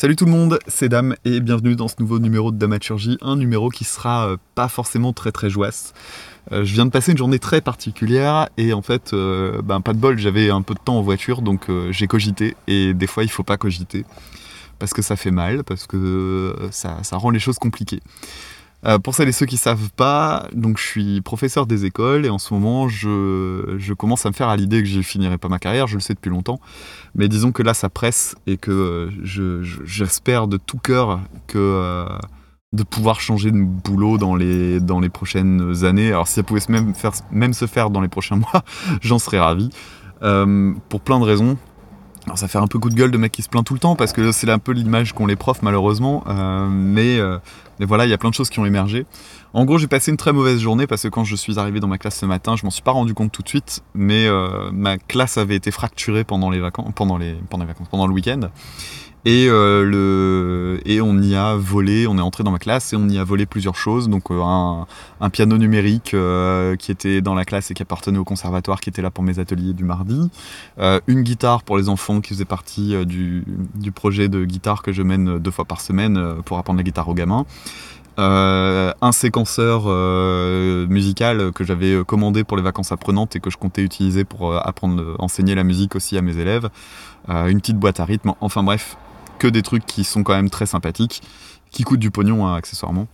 Salut tout le monde, c'est Dame et bienvenue dans ce nouveau numéro de Damaturgie, un numéro qui sera euh, pas forcément très très joyeux. Euh, je viens de passer une journée très particulière et en fait, euh, ben, pas de bol, j'avais un peu de temps en voiture donc j'ai cogité et des fois il faut pas cogiter parce que ça fait mal, parce que ça rend les choses compliquées. Euh, pour celles et ceux qui savent pas, donc je suis professeur des écoles et en ce moment je, commence à me faire à l'idée que je finirai pas ma carrière, je le sais depuis longtemps, mais disons que là ça presse et que j'espère de tout cœur que euh, de pouvoir changer de boulot dans les, dans les prochaines années. Alors si ça pouvait même, faire, même se faire dans les prochains mois, j'en serais ravi. Euh, pour plein de raisons. Alors ça fait un peu coup de gueule de mec qui se plaint tout le temps parce que c'est un peu l'image qu'ont les profs malheureusement. Euh, mais, euh, mais, voilà, il y a plein de choses qui ont émergé. En gros, j'ai passé une très mauvaise journée parce que quand je suis arrivé dans ma classe ce matin, je m'en suis pas rendu compte tout de suite, mais euh, ma classe avait été fracturée pendant les vacances, pendant les, pendant les vacances, pendant le week-end. Et, euh, le, et on y a volé, on est entré dans ma classe et on y a volé plusieurs choses. Donc euh, un, piano numérique qui était dans la classe et qui appartenait au conservatoire, qui était là pour mes ateliers du mardi. une guitare pour les enfants qui faisait partie du, projet de guitare que je mène deux fois par semaine pour apprendre la guitare aux gamins. Un séquenceur musical que j'avais commandé pour les vacances apprenantes et que je comptais utiliser pour apprendre, enseigner la musique aussi à mes élèves. une petite boîte à rythme. Enfin bref, que des trucs qui sont quand même très sympathiques, qui coûtent du pognon hein, accessoirement.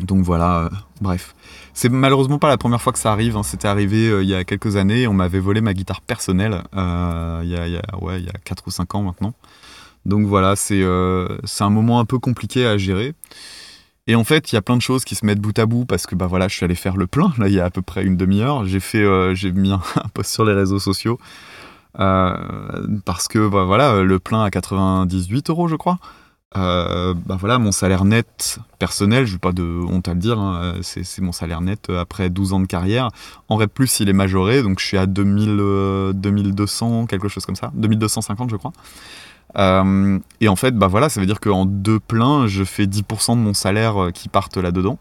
Donc voilà, euh, bref. C'est malheureusement pas la première fois que ça arrive, hein. c'était arrivé euh, il y a quelques années, on m'avait volé ma guitare personnelle, euh, il, y a, ouais, il y a 4 ou 5 ans maintenant. Donc voilà, c'est un moment un peu compliqué à gérer. Et en fait, il y a plein de choses qui se mettent bout à bout parce que bah voilà, je suis allé faire le plein là il y a à peu près une demi-heure. J'ai fait, j'ai mis un, post sur les réseaux sociaux euh, parce que bah, voilà, le plein à 98 euros, je crois. Euh, bah voilà, mon salaire net personnel, je n'ai pas de honte à le dire, hein, c'est mon salaire net après 12 ans de carrière. En REP+, il est majoré, donc je suis à 2000, 2200, euh, quelque chose comme ça, 2250 je crois. Et en fait, bah voilà, ça veut dire qu'en deux pleins, je fais 10% de mon salaire qui partent là-dedans.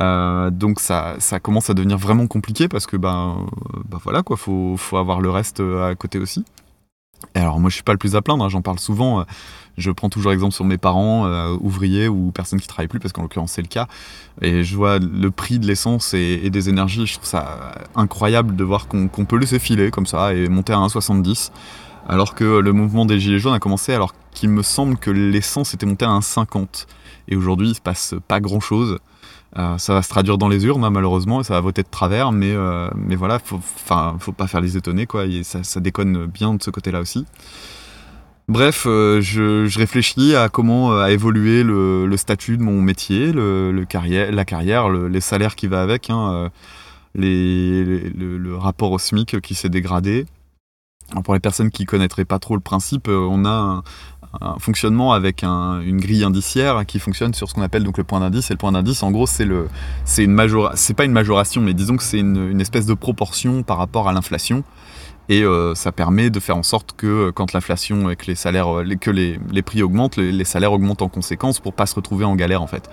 Euh, donc ça, ça, commence à devenir vraiment compliqué parce que ben, ben voilà quoi, faut, avoir le reste euh, à côté aussi. Et alors moi je suis pas le plus à plaindre, hein, j'en parle souvent. Je prends toujours exemple sur mes parents, ouvriers ou personnes qui travaillent plus parce qu'en l'occurrence c'est le cas. Et je vois le prix de l'essence et, des énergies, je trouve ça incroyable de voir qu'on peut laisser filer comme ça et monter à 1,70. Alors que le mouvement des Gilets jaunes a commencé alors qu'il me semble que l'essence était montée à 1,50. Et aujourd'hui il se passe pas grand chose. Euh, ça va se traduire dans les urnes, hein, malheureusement, et ça va voter de travers, mais, euh, mais voilà, faut, faut pas faire les étonner, quoi, et ça, déconne bien de ce côté-là aussi. Bref, euh, je, réfléchis à comment a évolué le, statut de mon métier, le, carrière, la carrière, les salaires qui va avec, hein, le, rapport au SMIC qui s'est dégradé. Pour les personnes qui connaîtraient pas trop le principe, on a un, fonctionnement avec une grille indiciaire qui fonctionne sur ce qu'on appelle donc le point d'indice. Et le point d'indice, en gros, c'est le, une c'est pas une majoration, mais disons que c'est une, espèce de proportion par rapport à l'inflation. Et euh, ça permet de faire en sorte que euh, quand l'inflation et que les salaires, euh, que les, prix augmentent, les, salaires augmentent en conséquence pour pas se retrouver en galère en fait.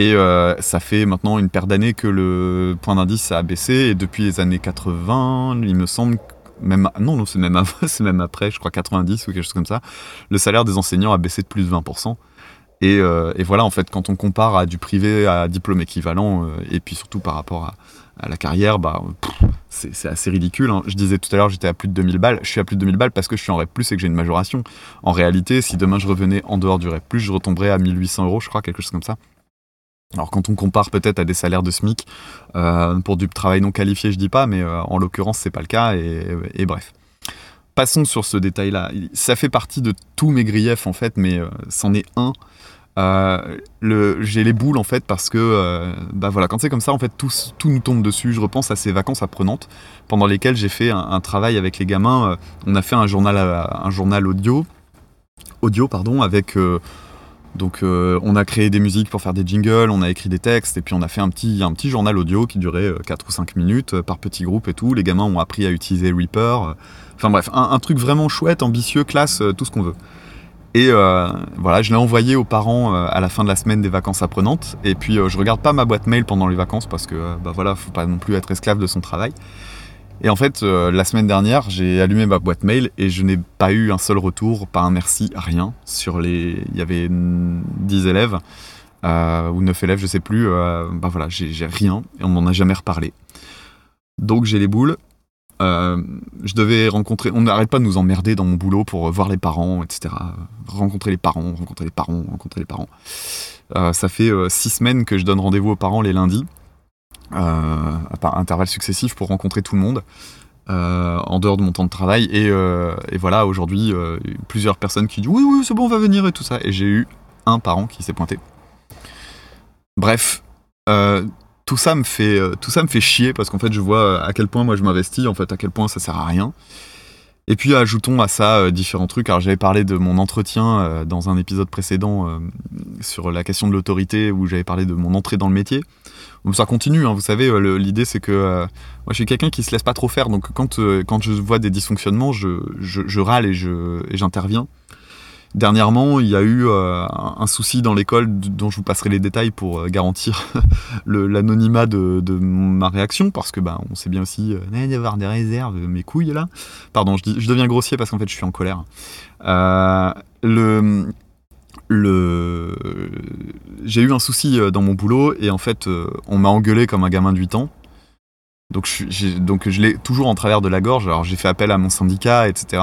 Et ça fait maintenant une paire d'années que le point d'indice a baissé et depuis les années 80, il me semble non, non c'est même, même après, je crois 90 ou quelque chose comme ça, le salaire des enseignants a baissé de plus de 20%. Et, euh, et voilà, en fait, quand on compare à du privé à diplôme équivalent, euh, et puis surtout par rapport à, la carrière, bah, c'est assez ridicule. Hein. Je disais tout à l'heure, j'étais à plus de 2000 balles. Je suis à plus de 2000 balles parce que je suis en REP+, et que j'ai une majoration. En réalité, si demain je revenais en dehors du REP+, je retomberais à 1800 euros, je crois, quelque chose comme ça. Alors quand on compare peut-être à des salaires de SMIC, euh, pour du travail non qualifié, je dis pas, mais euh, en l'occurrence c'est pas le cas, et, bref. Passons sur ce détail-là. Ça fait partie de tous mes griefs en fait, mais euh, c'en est un. j'ai les boules en fait parce que bah voilà quand c'est comme ça en fait tout, tout, nous tombe dessus. Je repense à ces vacances apprenantes pendant lesquelles j'ai fait un, travail avec les gamins. on a fait un journal, un journal audio, audio pardon, avec donc euh, on a créé des musiques pour faire des jingles, on a écrit des textes, et puis on a fait un petit, un petit journal audio qui durait 4 euh, ou 5 minutes euh, par petit groupe et tout. Les gamins ont appris à utiliser Reaper. Enfin bref, un, truc vraiment chouette, ambitieux, classe, tout ce qu'on veut. Et voilà, je l'ai envoyé aux parents à la fin de la semaine des vacances apprenantes. Et puis je regarde pas ma boîte mail pendant les vacances parce que bah voilà, faut pas non plus être esclave de son travail. Et en fait, euh, la semaine dernière, j'ai allumé ma boîte mail et je n'ai pas eu un seul retour, pas un merci, rien. Sur les, il y avait 10 élèves euh, ou 9 élèves, je sais plus. Euh, bah voilà, j'ai rien et on m'en a jamais reparlé. Donc j'ai les boules. je devais rencontrer. On n'arrête pas de nous emmerder dans mon boulot pour voir les parents, etc. Rencontrer les parents, rencontrer les parents, rencontrer les parents. ça fait 6 semaines que je donne rendez-vous aux parents les lundis euh, à intervalles successifs pour rencontrer tout le monde. Euh, en dehors de mon temps de travail. Et, euh, voilà, aujourd'hui, plusieurs personnes qui disent oui, oui, c'est bon, on va venir et tout ça. Et j'ai eu un parent qui s'est pointé. Bref, tout ça me fait, tout ça me fait chier parce qu'en fait, je vois à quel point moi je m'investis, en fait, à quel point ça sert à rien. Et puis ajoutons à ça différents trucs. Alors j'avais parlé de mon entretien dans un épisode précédent sur la question de l'autorité où j'avais parlé de mon entrée dans le métier ça continue, hein, vous savez, euh, l'idée c'est que euh, moi je suis quelqu'un qui se laisse pas trop faire, donc quand, euh, quand je vois des dysfonctionnements, je, je, râle et j'interviens. Dernièrement, il y a eu un souci dans l'école dont je vous passerai les détails pour garantir l'anonymat de, ma réaction, parce que bah, on sait bien aussi il y avoir des réserves, mes couilles là. Pardon, je, deviens grossier parce qu'en fait je suis en colère. le le... j'ai eu un souci euh, dans mon boulot et en fait, euh, on m'a engueulé comme un gamin de 8 ans. Donc je, donc je l'ai toujours en travers de la gorge. Alors j'ai fait appel à mon syndicat, etc.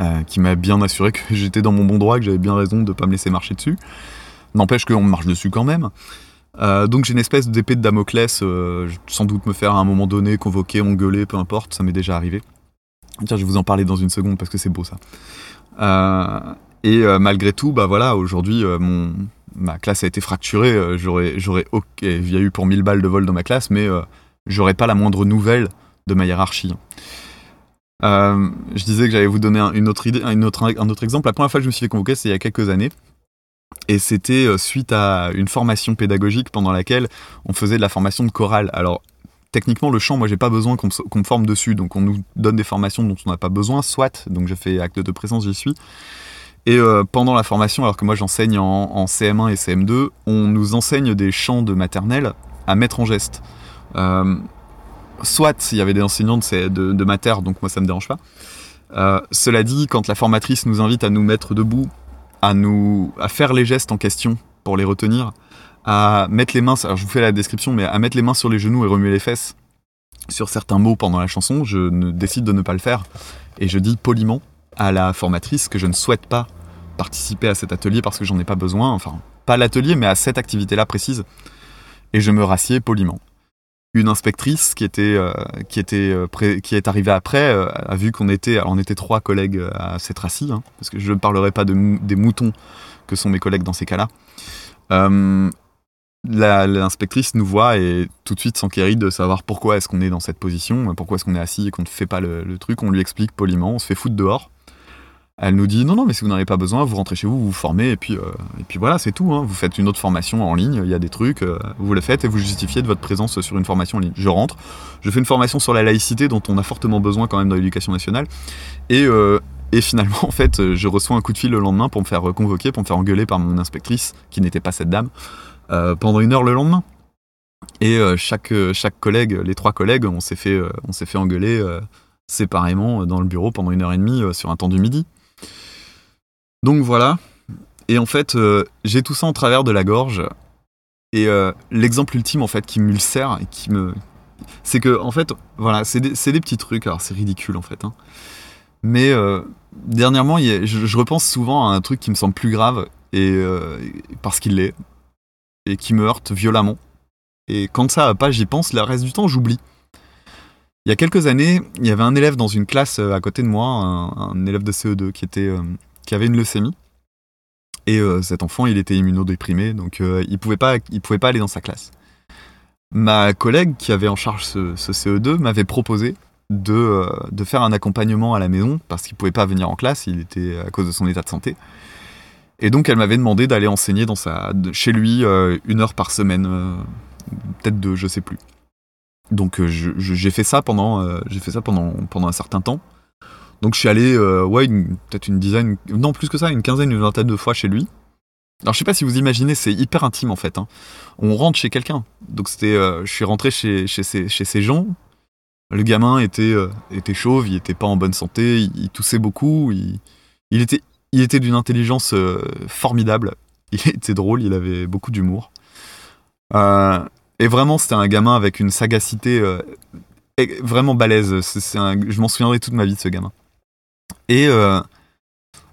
Euh, qui m'a bien assuré que j'étais dans mon bon droit, que j'avais bien raison de ne pas me laisser marcher dessus. N'empêche qu'on me marche dessus quand même. donc j'ai une espèce d'épée de Damoclès, sans doute me faire à un moment donné convoquer, engueuler, peu importe, ça m'est déjà arrivé. Tiens, je vais vous en parler dans une seconde parce que c'est beau ça. Et euh, malgré tout, bah voilà, aujourd'hui, euh, mon ma classe a été fracturée. Euh, j'aurais, j'aurais, ok, il y a eu pour 1000 balles de vol dans ma classe, mais j'aurais pas la moindre nouvelle de ma hiérarchie. Je disais que j'allais vous donner une autre idée, un autre exemple. La première fois que je me suis fait convoquer, c'est il y a quelques années. Et c'était suite à une formation pédagogique pendant laquelle on faisait de la formation de chorale. Alors, techniquement, le chant, moi, j'ai pas besoin qu'on me, me, forme dessus. Donc, on nous donne des formations dont on n'a pas besoin, soit. Donc, je fais acte de présence, j'y suis. Et euh, pendant la formation, alors que moi j'enseigne en, CM1 et CM2, on nous enseigne des chants de maternelle à mettre en geste. Euh, soit il y avait des enseignants de, de, donc moi ça me dérange pas. Euh, cela dit, quand la formatrice nous invite à nous mettre debout, à, nous, à faire les gestes en question pour les retenir, à mettre les mains, alors je vous fais la description, mais à mettre les mains sur les genoux et remuer les fesses sur certains mots pendant la chanson, je ne, décide de ne pas le faire. Et je dis poliment à la formatrice que je ne souhaite pas participer à cet atelier parce que j'en ai pas besoin, enfin, pas l'atelier, mais à cette activité-là précise. Et je me rassieds poliment. Une inspectrice qui était, euh, qui était euh, qui est arrivée après euh, a vu qu'on était, on était trois collègues à s'être rassis, hein, parce que je ne parlerai pas de, des moutons que sont mes collègues dans ces cas-là. L'inspectrice nous voit et tout de suite s'enquérit de savoir pourquoi est-ce qu'on est dans cette position, pourquoi est-ce qu'on est assis et qu'on ne fait pas le, le, truc. On lui explique poliment, on se fait foutre dehors. Elle nous dit non, non, mais si vous n'en avez pas besoin, vous rentrez chez vous, vous vous formez, et puis, euh, et puis voilà, c'est tout. Hein. Vous faites une autre formation en ligne, il y a des trucs, euh, vous le faites et vous justifiez de votre présence sur une formation en ligne. Je rentre, je fais une formation sur la laïcité dont on a fortement besoin quand même dans l'éducation nationale, et, euh, et finalement, en fait, je reçois un coup de fil le lendemain pour me faire convoquer, pour me faire engueuler par mon inspectrice, qui n'était pas cette dame, pendant une heure le lendemain. Et chaque, chaque collègue, les trois collègues, on s'est fait, on s'est fait engueuler séparément dans le bureau pendant une heure et demie sur un temps du midi. Donc voilà. Et en fait, euh, j'ai tout ça en travers de la gorge. Et euh, l'exemple ultime, en fait, qui m'ulcère et qui me. C'est que, en fait, voilà, c'est des, petits trucs. Alors, c'est ridicule, en fait. Hein. Mais euh, dernièrement, je, repense souvent à un truc qui me semble plus grave, et, parce qu'il l'est, et qui me heurte violemment. Et quand ça va pas, j'y pense, le reste du temps, j'oublie. Il y a quelques années, il y avait un élève dans une classe à côté de moi, un, élève de CE2, qui était qui avait une leucémie. Et euh, cet enfant, il était immunodéprimé, donc euh, il pouvait pas, pouvait pas aller dans sa classe. Ma collègue qui avait en charge ce, CE2 m'avait proposé de, euh, faire un accompagnement à la maison parce qu'il pouvait pas venir en classe, il était à cause de son état de santé. Et donc elle m'avait demandé d'aller enseigner chez lui une heure par semaine, peut-être deux, je sais plus. Donc j'ai fait ça pendant, j'ai fait ça pendant, pendant un certain temps. Donc je suis allé, euh, ouais, peut-être une dizaine, non plus que ça, une quinzaine, une vingtaine de fois chez lui. Alors je sais pas si vous imaginez, c'est hyper intime en fait. Hein. On rentre chez quelqu'un. Donc c'était, euh, je suis rentré chez, chez, ces, chez ces gens. Le gamin était, était chauve, il était pas en bonne santé, il, toussait beaucoup, il, il, était, il était d'une intelligence formidable, il était drôle, il avait beaucoup d'humour. Et vraiment, c'était un gamin avec une sagacité vraiment balèze. Je m'en souviendrai toute ma vie de ce gamin. Et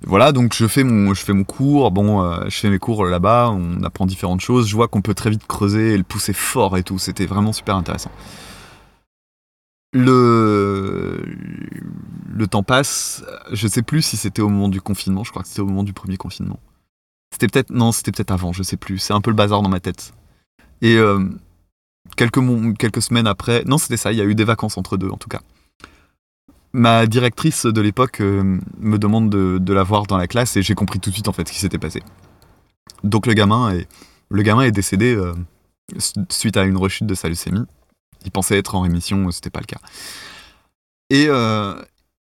voilà, donc je fais mon, je fais mon cours. Bon, euh, je fais mes cours là-bas. On apprend différentes choses. Je vois qu'on peut très vite creuser et le pousser fort et tout. C'était vraiment super intéressant. Le, le temps passe. Je sais plus si c'était au moment du confinement. Je crois que c'était au moment du premier confinement. C'était peut-être non, c'était peut-être avant. Je sais plus. C'est un peu le bazar dans ma tête. Et euh, quelques, quelques semaines après, non, c'était ça. Il y a eu des vacances entre deux, en tout cas ma directrice de l'époque euh, me demande de, la voir dans la classe et j'ai compris tout de suite en fait ce qui s'était passé. Donc le gamin est, le gamin est décédé euh, suite à une rechute de sa leucémie. Il pensait être en rémission, c'était pas le cas. Et, euh,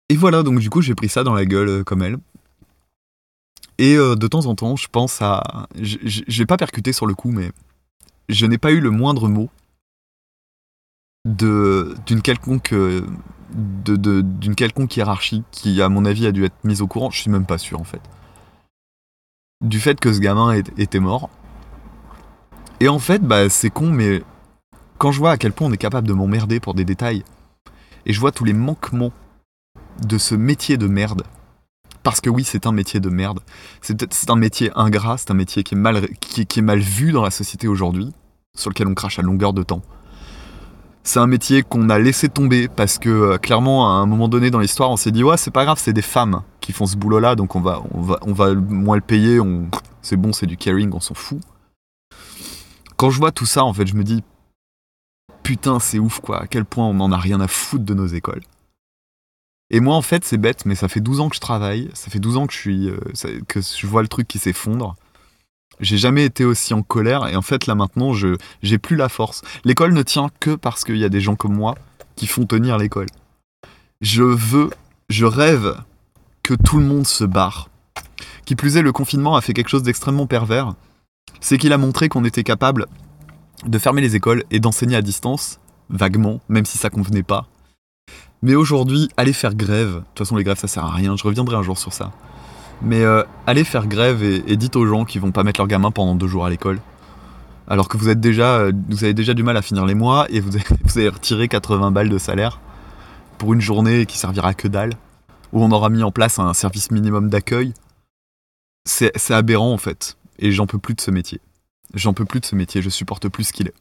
et voilà, donc du coup j'ai pris ça dans la gueule comme elle. Et de temps en temps, je pense à. J'ai pas percuté sur le coup, mais je n'ai pas eu le moindre mot d'une quelconque d'une quelconque hiérarchie qui, à mon avis, a dû être mise au courant. Je suis même pas sûr, en fait. Du fait que ce gamin était mort. Et en fait, bah, c'est con, mais quand je vois à quel point on est capable de m'emmerder pour des détails, et je vois tous les manquements de ce métier de merde, parce que oui, c'est un métier de merde, c'est un métier ingrat, c'est un métier qui est, mal, qui est mal vu dans la société aujourd'hui, sur lequel on crache à longueur de temps. C'est un métier qu'on a laissé tomber parce que euh, clairement à un moment donné dans l'histoire on s'est dit ouais c'est pas grave c'est des femmes qui font ce boulot là donc on va on va on va moins le payer on c'est bon c'est du caring on s'en fout. Quand je vois tout ça en fait je me dis putain c'est ouf quoi à quel point on en a rien à foutre de nos écoles. Et moi en fait c'est bête mais ça fait 12 ans que je travaille ça fait 12 ans que je suis euh, que je vois le truc qui s'effondre j'ai jamais été aussi en colère et en fait là maintenant j'ai plus la force. L'école ne tient que parce qu'il y a des gens comme moi qui font tenir l'école. Je veux, je rêve que tout le monde se barre. Qui plus est, le confinement a fait quelque chose d'extrêmement pervers. C'est qu'il a montré qu'on était capable de fermer les écoles et d'enseigner à distance, vaguement, même si ça convenait pas. Mais aujourd'hui, aller faire grève, de toute façon les grèves ça sert à rien, je reviendrai un jour sur ça. Mais euh, allez faire grève et, dites aux gens qui vont pas mettre leurs gamins pendant deux jours à l'école. Alors que euh, vous avez déjà du mal à finir les mois et vous avez, vous retiré 80 balles de salaire pour une journée qui servira que dalle, où on aura mis en place un service minimum d'accueil. C'est aberrant en fait, et j'en peux plus de ce métier. J'en peux plus de ce métier, je supporte plus ce qu'il est.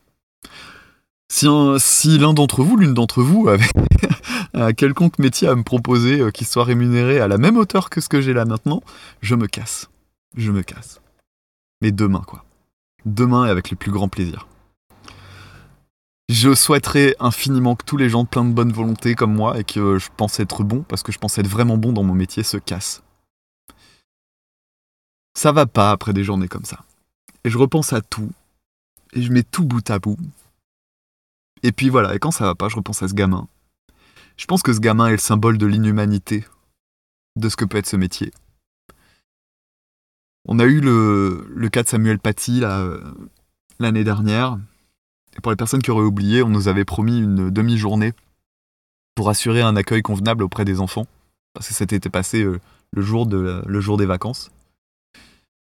Si, l'un d'entre vous, l'une d'entre vous, avait un quelconque métier à me proposer euh, qui soit rémunéré à la même hauteur que ce que j'ai là maintenant, je me casse. Je me casse. Mais demain, quoi. Demain et avec le plus grand plaisir. Je souhaiterais infiniment que tous les gens pleins de bonne volonté comme moi et que je pense être bon, parce que je pense être vraiment bon dans mon métier, se cassent. Ça va pas après des journées comme ça. Et je repense à tout, et je mets tout bout à bout. Et puis voilà, et quand ça va pas, je repense à ce gamin, je pense que ce gamin est le symbole de l'inhumanité de ce que peut être ce métier. On a eu le, cas de Samuel Paty euh, l'année dernière. Et pour les personnes qui auraient oublié, on nous avait promis une demi-journée pour assurer un accueil convenable auprès des enfants. Parce que c'était passé euh, le jour des vacances.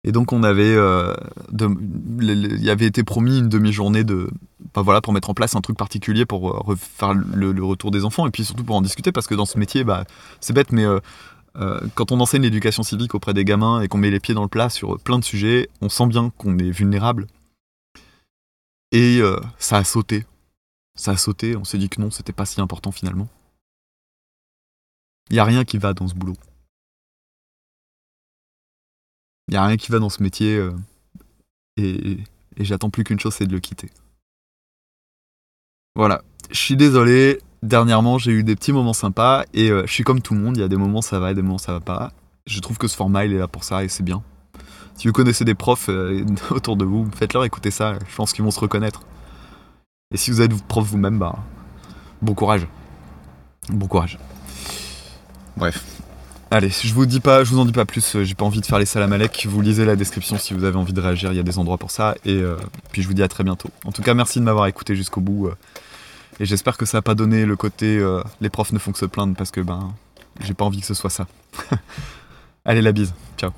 Et donc on avait, euh, il y avait été promis une demi-journée de, bah voilà, pour mettre en place un truc particulier pour euh, faire le, retour des enfants et puis surtout pour en discuter parce que dans ce métier, bah, c'est bête, mais euh, quand on enseigne l'éducation civique auprès des gamins et qu'on met les pieds dans le plat sur plein de sujets, on sent bien qu'on est vulnérable. Et ça a sauté, ça a sauté. On s'est dit que non, c'était pas si important finalement. Il y a rien qui va dans ce boulot. Il n'y a rien qui va dans ce métier. Euh, et, j'attends plus qu'une chose, c'est de le quitter. Voilà. Je suis désolé. Dernièrement, j'ai eu des petits moments sympas. Et euh, je suis comme tout le monde. Il y a des moments ça va et des moments ça va pas. Je trouve que ce format, il est là pour ça et c'est bien. Si vous connaissez des profs euh, autour de vous, faites-leur écouter ça. Je pense qu'ils vont se reconnaître. Et si vous êtes prof vous-même, bah, bon courage. Bon courage. Bref. Allez, je vous dis pas, je vous en dis pas plus, euh, j'ai pas envie de faire les salamalek. Vous lisez la description si vous avez envie de réagir, il y a des endroits pour ça. Et euh, puis je vous dis à très bientôt. En tout cas, merci de m'avoir écouté jusqu'au bout. Euh, Et j'espère que ça n'a pas donné le côté les profs ne font que se plaindre parce que ben j'ai pas envie que ce soit ça. Allez la bise, ciao.